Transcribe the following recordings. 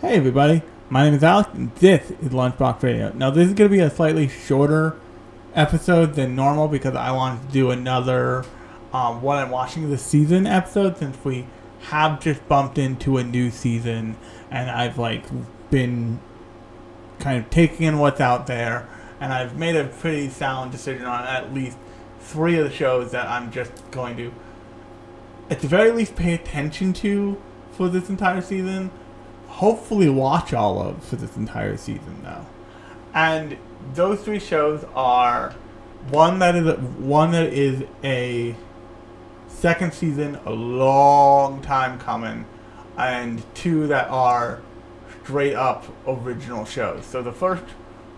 Hey everybody, my name is Alex, and this is Lunchbox Radio. Now this is going to be a slightly shorter episode than normal because I wanted to do another um, what I'm watching this season episode since we have just bumped into a new season and I've like been kind of taking in what's out there and I've made a pretty sound decision on at least three of the shows that I'm just going to at the very least pay attention to for this entire season hopefully watch all of for this entire season though. And those three shows are one that is a, one that is a second season a long time coming and two that are straight up original shows. So the first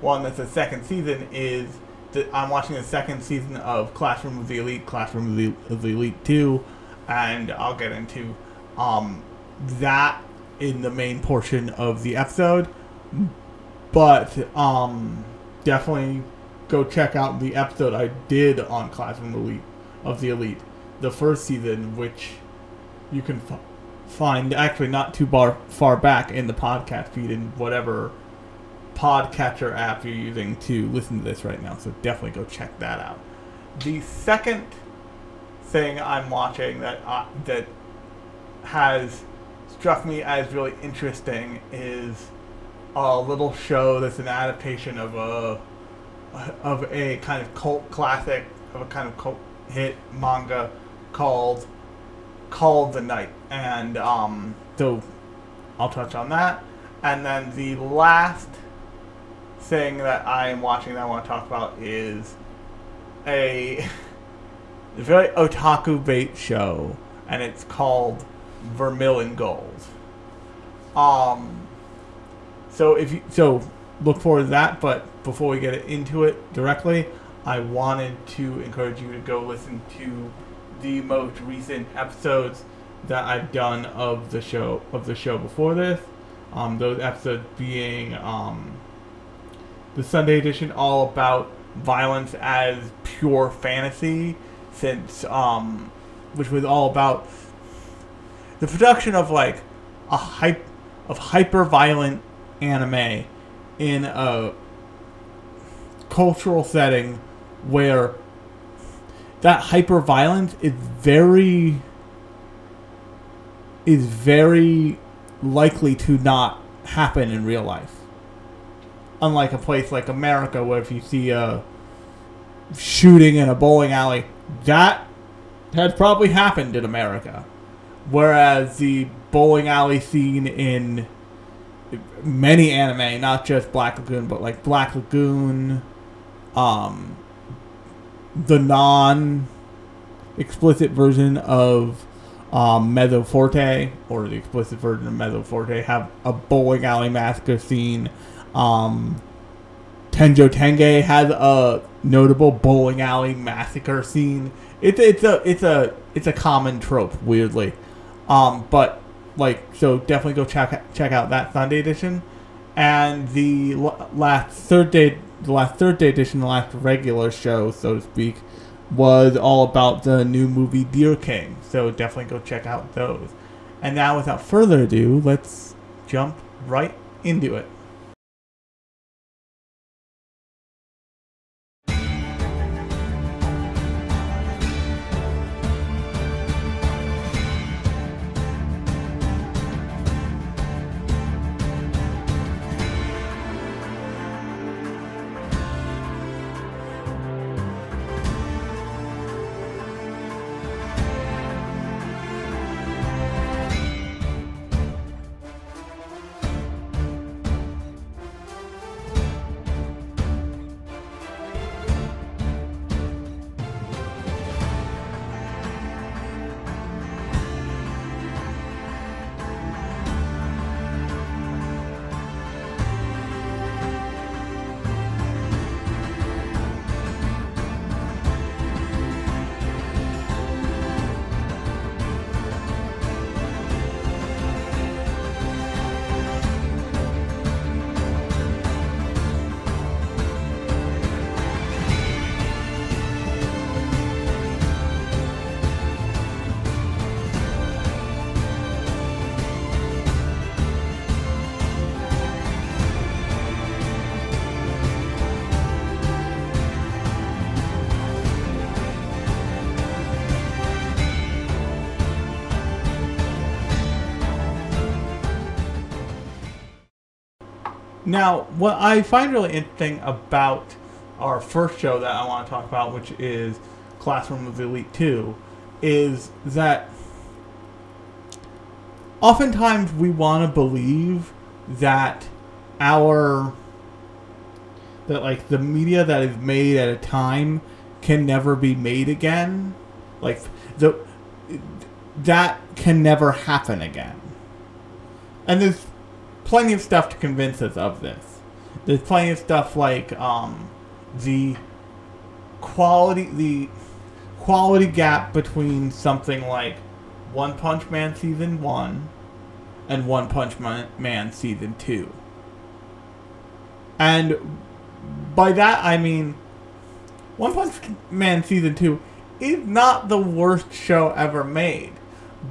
one that's a second season is that I'm watching the second season of Classroom of the Elite, Classroom of the, of the Elite 2 and I'll get into um, that in the main portion of the episode. But um, definitely go check out the episode I did on Classroom Elite of the Elite, the first season, which you can f- find actually not too bar- far back in the podcast feed in whatever podcatcher app you're using to listen to this right now. So definitely go check that out. The second thing I'm watching that uh, that has struck me as really interesting is a little show that's an adaptation of a of a kind of cult classic of a kind of cult hit manga called called the night. And um so I'll touch on that. And then the last thing that I am watching that I want to talk about is a very otaku bait show. And it's called Vermeil in Gold. Um, so if you so look forward to that. But before we get into it directly, I wanted to encourage you to go listen to the most recent episodes that I've done of the show of the show before this. Um, those episodes being um, the Sunday edition, all about violence as pure fantasy, since um, which was all about the production of like a hype of hyper violent anime in a cultural setting where that hyper violence is very is very likely to not happen in real life. Unlike a place like America where if you see a shooting in a bowling alley, that has probably happened in America. Whereas the bowling alley scene in many anime, not just Black Lagoon, but like Black Lagoon, um, the non explicit version of um, Mezzo Forte, or the explicit version of Mezzo Forte, have a bowling alley massacre scene. Um, Tenjo Tenge has a notable bowling alley massacre scene. It's it's a it's a it's a common trope, weirdly. Um, but like, so definitely go check check out that Sunday edition, and the last third day, the last third day edition, the last regular show, so to speak, was all about the new movie Deer King. So definitely go check out those. And now, without further ado, let's jump right into it. Now, what I find really interesting about our first show that I want to talk about, which is Classroom of Elite 2, is that oftentimes we want to believe that our that like the media that is made at a time can never be made again. Like the that can never happen again. And there's plenty of stuff to convince us of this. There's plenty of stuff like um, the quality the quality gap between something like one punch man season 1 and one punch man season 2 and by that I mean One Punch Man season 2 is not the worst show ever made,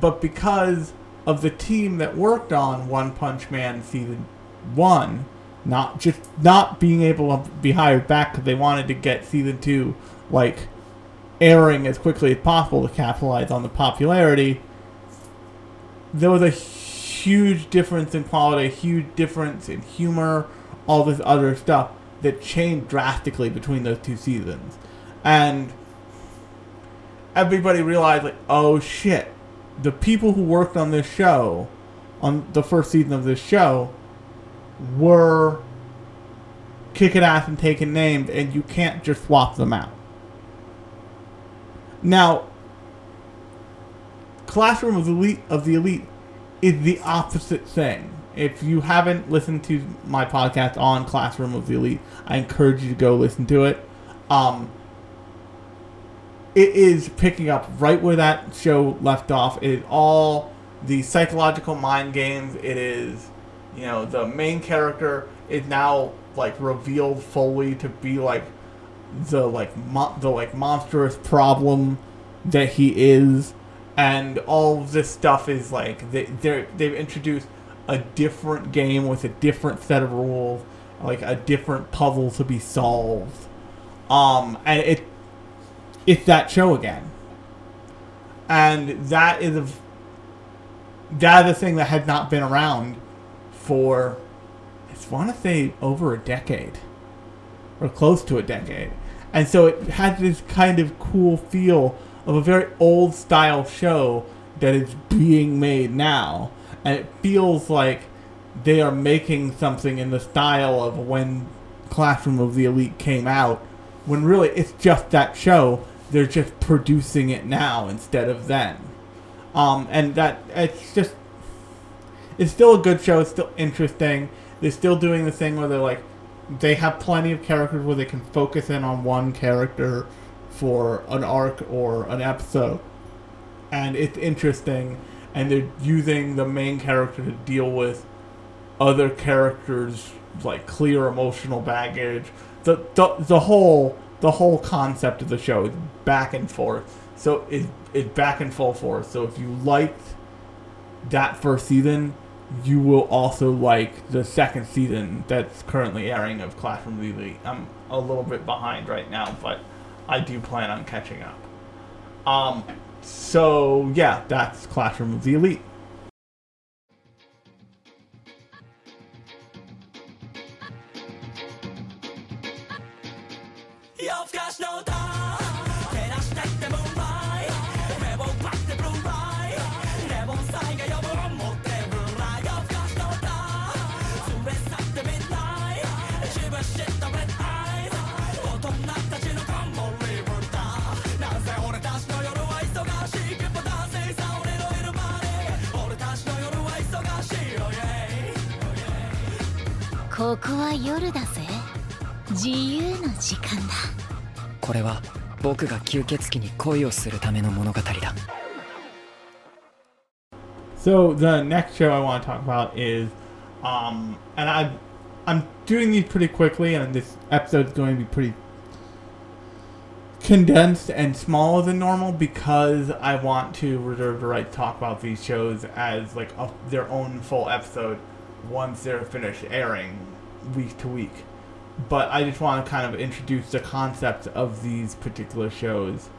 but because of the team that worked on One Punch Man season 1, not just not being able to be hired back cuz they wanted to get season 2 like airing as quickly as possible to capitalize on the popularity, there was a huge difference in quality, a huge difference in humor, all this other stuff that changed drastically between those two seasons. And everybody realized, like, oh shit, the people who worked on this show, on the first season of this show, were kicking ass and taking names, and you can't just swap them out. Now, Classroom of the Elite of the Elite is the opposite thing if you haven't listened to my podcast on Classroom of the Elite, I encourage you to go listen to it. Um, it is picking up right where that show left off. It is all the psychological mind games. It is, you know, the main character is now like revealed fully to be like the like mo- the like monstrous problem that he is, and all this stuff is like they they they've introduced a different game with a different set of rules, like a different puzzle to be solved. Um, and it it's that show again. And that is a that is a thing that had not been around for I want to say over a decade or close to a decade. And so it had this kind of cool feel of a very old style show that is being made now and it feels like they are making something in the style of when Classroom of the Elite came out, when really it's just that show. They're just producing it now instead of then. Um, and that it's just it's still a good show. It's still interesting. They're still doing the thing where they're like they have plenty of characters where they can focus in on one character for an arc or an episode, and it's interesting and they're using the main character to deal with other characters like clear emotional baggage. The the, the whole the whole concept of the show is back and forth. So it it's back and full forth. So if you liked that first season, you will also like the second season that's currently airing of Classroom Elite. I'm a little bit behind right now, but I do plan on catching up. Um, so yeah, that's Classroom of the Elite. 吸血鬼に恋をするための物語だ So the next show I want to talk about is, um, and I, I'm doing these pretty quickly, and this episode is going to be pretty condensed and smaller than normal because I want to reserve the right to talk about these shows as like a, their own full episode once they're finished airing week to week. But I just want to kind of introduce the concept of these particular shows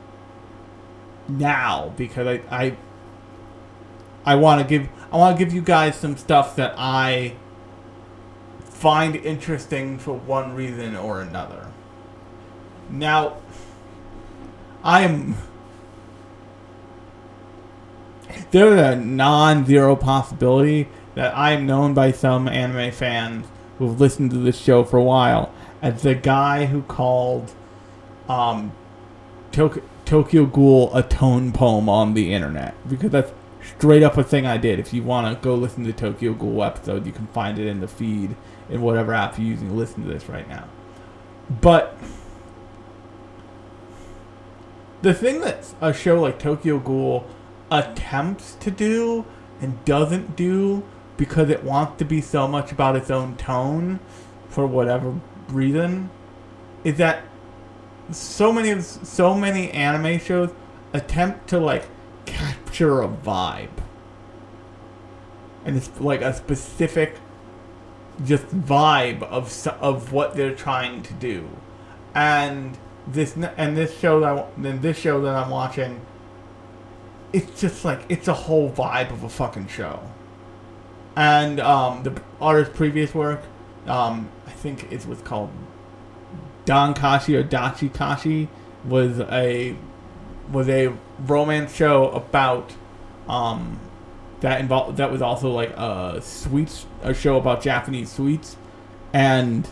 now because I I, I want to give I want to give you guys some stuff that I find interesting for one reason or another. Now, I am. There's a non zero possibility that I am known by some anime fans who've listened to this show for a while as the guy who called um, Tok- Tokyo Ghoul a tone poem on the internet. Because that's straight up a thing I did. If you want to go listen to Tokyo Ghoul episode, you can find it in the feed in whatever app you're using to listen to this right now. But the thing that a show like Tokyo Ghoul attempts to do and doesn't do because it wants to be so much about its own tone for whatever reason is that so many of so many anime shows attempt to like capture a vibe. And it's like a specific just vibe of of what they're trying to do. And this and this show that then this show that I'm watching it's just like it's a whole vibe of a fucking show and um, the artist's previous work um, I think it was called Don Kashi or Dagashi Kashi was a was a romance show about um that involved that was also like a sweets a show about Japanese sweets. And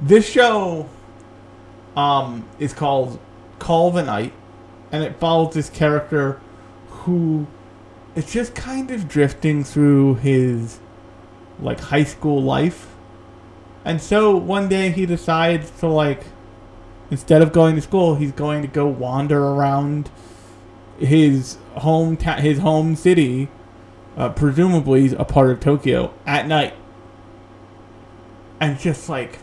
this show um is called Call the Night and it follows this character who is just kind of drifting through his like high school life and so one day he decides to like instead of going to school, he's going to go wander around his home ta- his home city, uh, presumably a part of Tokyo at night. And just like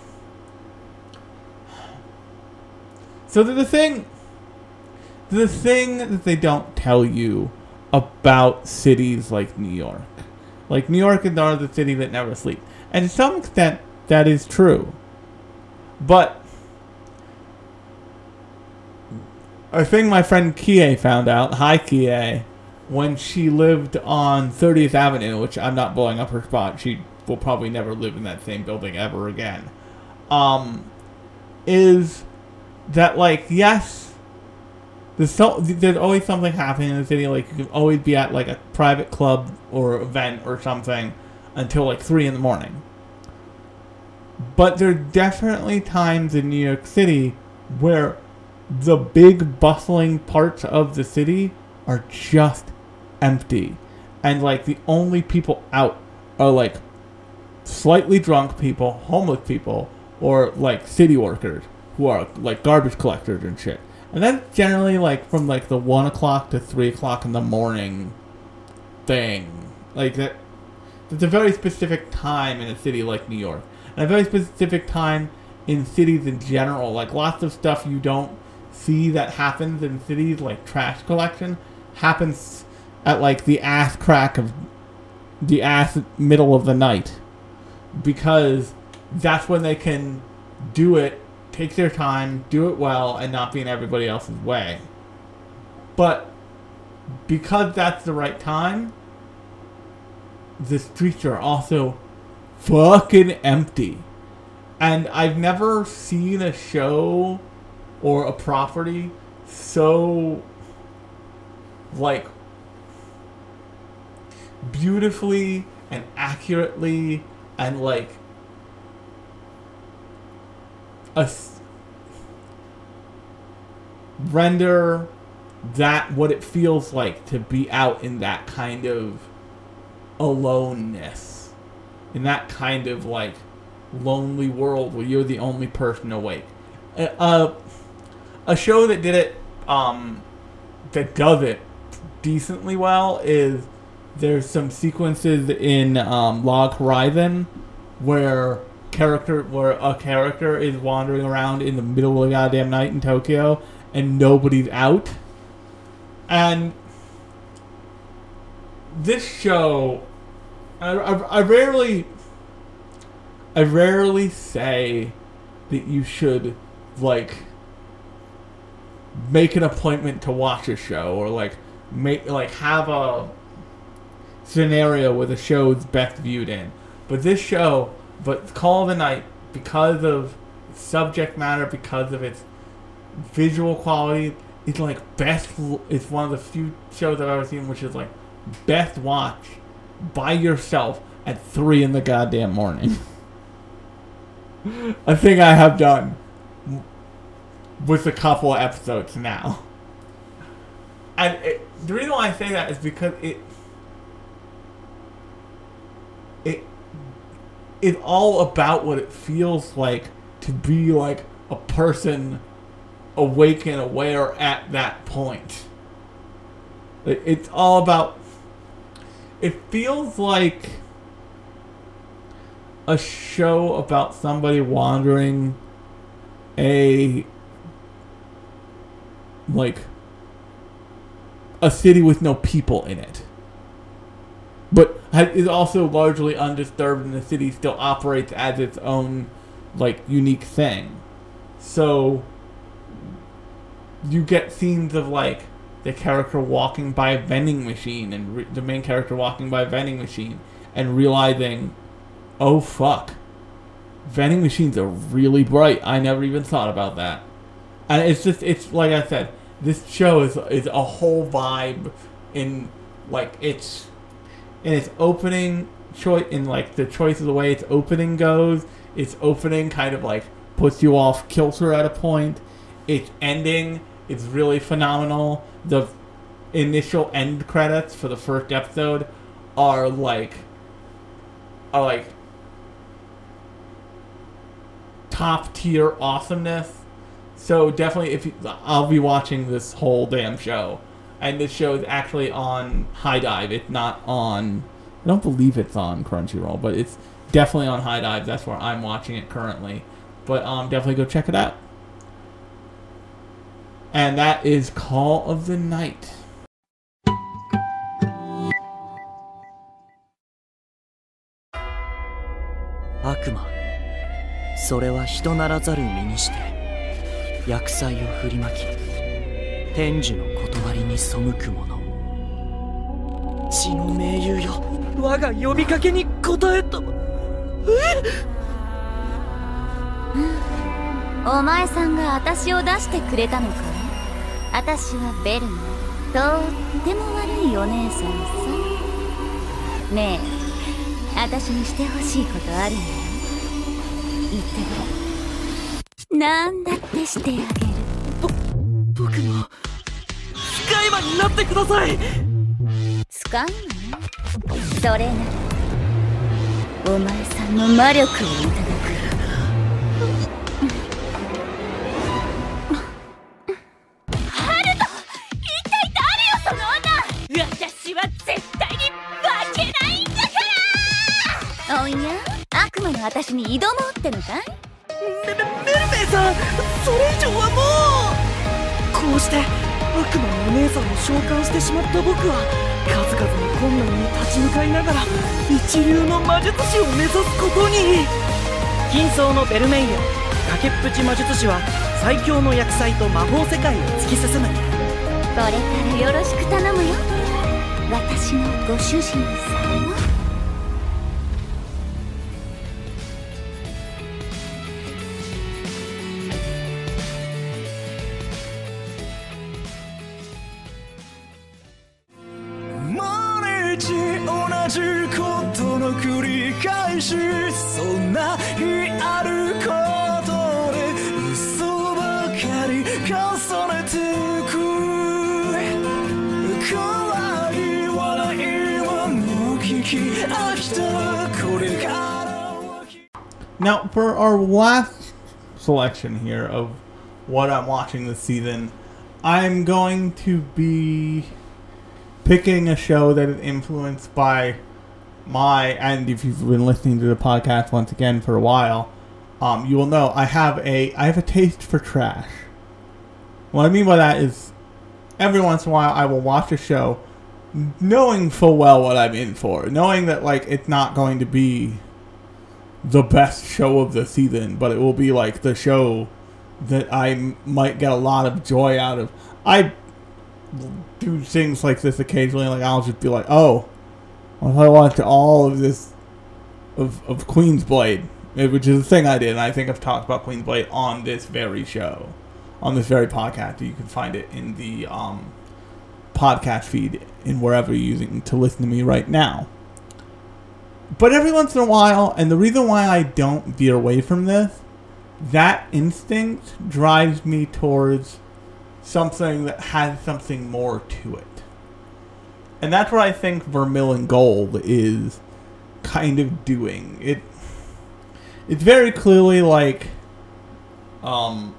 So the thing the thing that they don't tell you about cities like New York. Like New York is not the city that never sleeps. And to some extent that is true. But a thing my friend Kie found out, hi Kie, when she lived on 30th Avenue, which I'm not blowing up her spot, she will probably never live in that same building ever again, um, is that, like, yes, there's, so, there's always something happening in the city, like, you can always be at, like, a private club or event or something until, like, 3 in the morning. But there are definitely times in New York City where the big bustling parts of the city are just empty. And like the only people out are like slightly drunk people, homeless people, or like city workers who are like garbage collectors and shit. And that's generally like from like the one o'clock to three o'clock in the morning thing. Like that it's a very specific time in a city like New York. And a very specific time in cities in general. Like lots of stuff you don't see that happens in cities like trash collection happens at like the ass crack of the ass middle of the night. Because that's when they can do it, take their time, do it well, and not be in everybody else's way. But because that's the right time, the streets are also fucking empty. And I've never seen a show or a property so like beautifully and accurately and like a render that what it feels like to be out in that kind of aloneness. In that kind of like lonely world where you're the only person awake. A, a, a show that did it um that does it decently well is there's some sequences in um, Log Horizon where character where a character is wandering around in the middle of the goddamn night in Tokyo and nobody's out. And this show, I, I, I rarely, I rarely say that you should like make an appointment to watch a show or like make like have a scenario where the show is best viewed in. But this show, but Call of the Night, because of subject matter, because of its visual quality, it's like best. It's one of the few shows I've ever seen which is like best watch by yourself at three in the goddamn morning. I think I have done with a couple episodes now. And it, the reason why I say that is because it it is all about what it feels like to be like a person awake and aware at that point. It's all about. It feels like a show about somebody wandering a like a city with no people in it but is also largely undisturbed and the city still operates as its own like unique thing. So you get scenes of like the character walking by a vending machine and re- the main character walking by a vending machine and realizing oh fuck. Vending machines are really bright. I never even thought about that. And it's just it's like i said this show is is a whole vibe in like it's in its opening choice in like the choice of the way its opening goes its opening kind of like puts you off kilter at a point. Its ending is really phenomenal. The initial end credits for the first episode are like are like top tier awesomeness. So definitely, if you, I'll be watching this whole damn show, and this show is actually on HIDIVE. It's not on. I don't believe it's on Crunchyroll, but it's definitely on HIDIVE. That's where I'm watching it currently. But um, definitely go check it out. And that is Call of the Night. Akuma. に背く者血の盟友よ。我が呼びかけに応えた。お前さんが私を出してくれたのか私はベルナとっても悪いお姉さんさ。ねえ私にしてほしいことあるの？よ言ってごらんなんだってしてあげる。僕も使い魔になってください。使うのねそれな。らお前さんの魔力をいただく。ハルト一体誰よその女。私は絶対に負けないんだから。おや悪魔の私に挑もうってのかい？悪魔のお姉さんを召喚してしまった僕は数々の困難に立ち向かいながら一流の魔術師を目指すことに。金層のベルメイユ崖っぷち魔術師は最強の薬剤と魔法世界を突き進むこれからよろしく頼むよ。私のご主人様 Now, for our last selection here of what I'm watching this season, I'm going to be picking a show that is influenced by my, and if you've been listening to the podcast once again for a while, um, you will know I have a I have a taste for trash. What I mean by that is, every once in a while I will watch a show, knowing full well what I'm in for, knowing that like it's not going to be the best show of the season, but it will be like the show that I might get a lot of joy out of. I do things like this occasionally. Like I'll just be like, "Oh, I watch all of this of, of Queen's Blade, eh, which is a thing I did, and I think I've talked about Queen's Blade on this very show, on this very podcast. You can find it in the um, podcast feed in wherever you're using to listen to me right now. But every once in a while, and the reason why I don't veer away from this, that instinct drives me towards something that has something more to it. And that's what I think Vermeil in Gold is kind of doing. It it's very clearly like um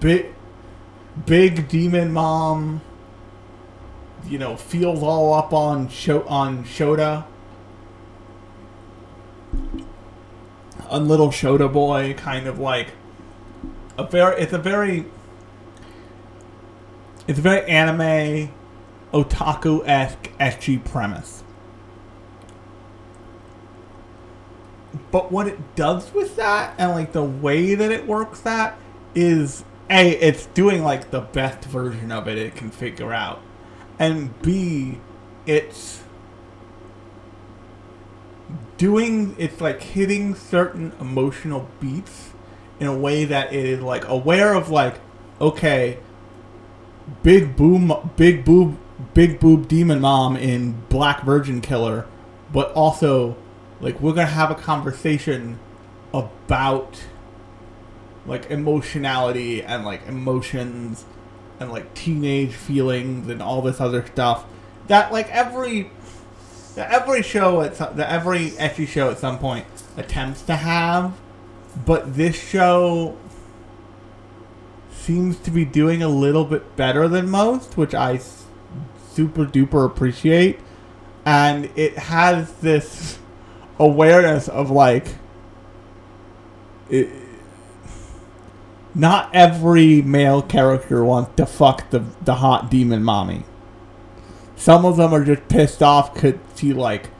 big big demon mom you know feels all up on Sho- on Shota on little Shota boy kind of like a very it's a very it's a very anime otaku esque ecchi premise. But what it does with that and like the way that it works that is A, it's doing like the best version of it it can figure out. And B, it's doing it's like hitting certain emotional beats in a way that it is like aware of like okay big boom big boob big boob demon mom in black virgin killer but also like we're gonna have a conversation about like emotionality and like emotions and like teenage feelings and all this other stuff that like every that every show at some, that every ecchi show at some point attempts to have but this show seems to be doing a little bit better than most, which I super duper appreciate. And it has this awareness of like, it, not every male character wants to fuck the the hot demon mommy. Some of them are just pissed off because she like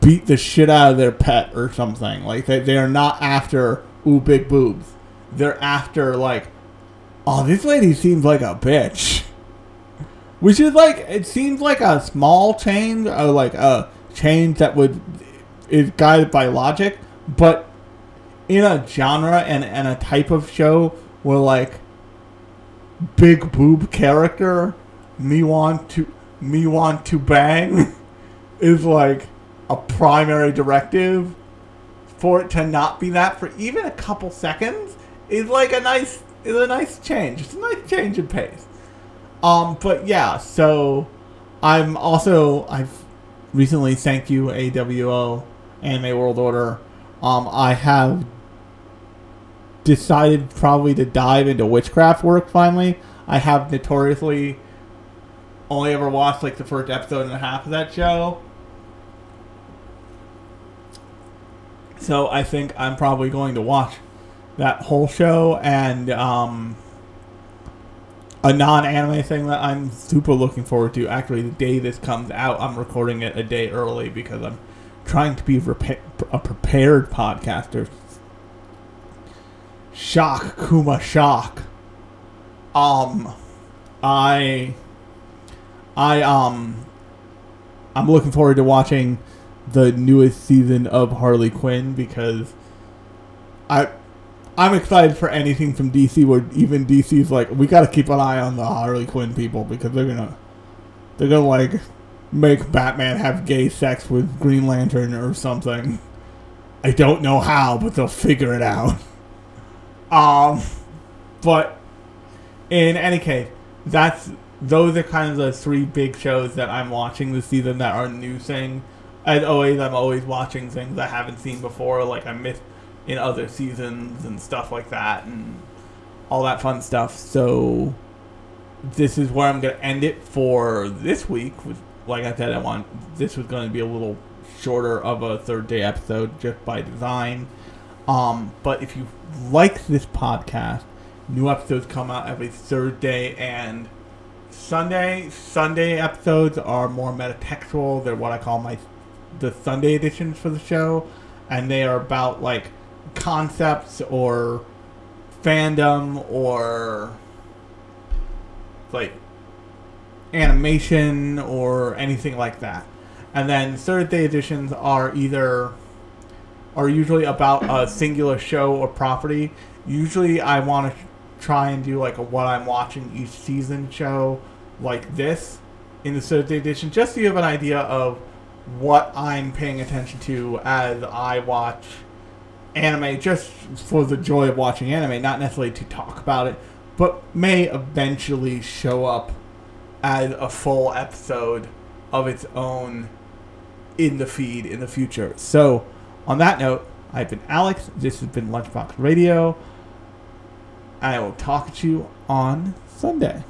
beat the shit out of their pet or something. Like they, they are not after ooh big boobs. They're after like, oh this lady seems like a bitch. Which is like it seems like a small change, or like a change that would is guided by logic, but in a genre and, and a type of show where like big boob character me want to me want to bang is like a primary directive for it to not be that for even a couple seconds is like a nice is a nice change. It's a nice change in pace. Um, but yeah, so I'm also I've recently thank you AWO Anime World Order. Um, I have decided probably to dive into witchcraft work finally. I have notoriously only ever watched like the first episode and a half of that show. So I think I'm probably going to watch that whole show and um, a non-anime thing that I'm super looking forward to. Actually, the day this comes out, I'm recording it a day early because I'm trying to be a prepared podcaster. Shock, Kuma, shock. Um, I, I um, I'm looking forward to watching the newest season of Harley Quinn because I I'm excited for anything from DC where even DC's like we got to keep an eye on the Harley Quinn people because they're gonna they're gonna like make Batman have gay sex with Green Lantern or something. I don't know how, but they'll figure it out. Um, but in any case, that's those are kind of the three big shows that I'm watching this season that are new thing. As always, I'm always watching things I haven't seen before, like I missed in other seasons and stuff like that, and all that fun stuff. So this is where I'm gonna end it for this week. Like I said, I want this was to be a little shorter of a third day episode just by design. Um, but if you like this podcast, new episodes come out every Thursday and Sunday. Sunday episodes are more metatextual. They're what I call my the Sunday editions for the show, and they are about like concepts or fandom or like animation or anything like that. And then Thursday editions are either are usually about a singular show or property. Usually, I want to try and do like a what I'm watching each season show like this in the Thursday edition, just so you have an idea of what I'm paying attention to as I watch anime, just for the joy of watching anime, not necessarily to talk about it, but may eventually show up as a full episode of its own in the feed in the future. So, on that note, I've been Alex. This has been Lunchbox Radio. I will talk to you on Sunday.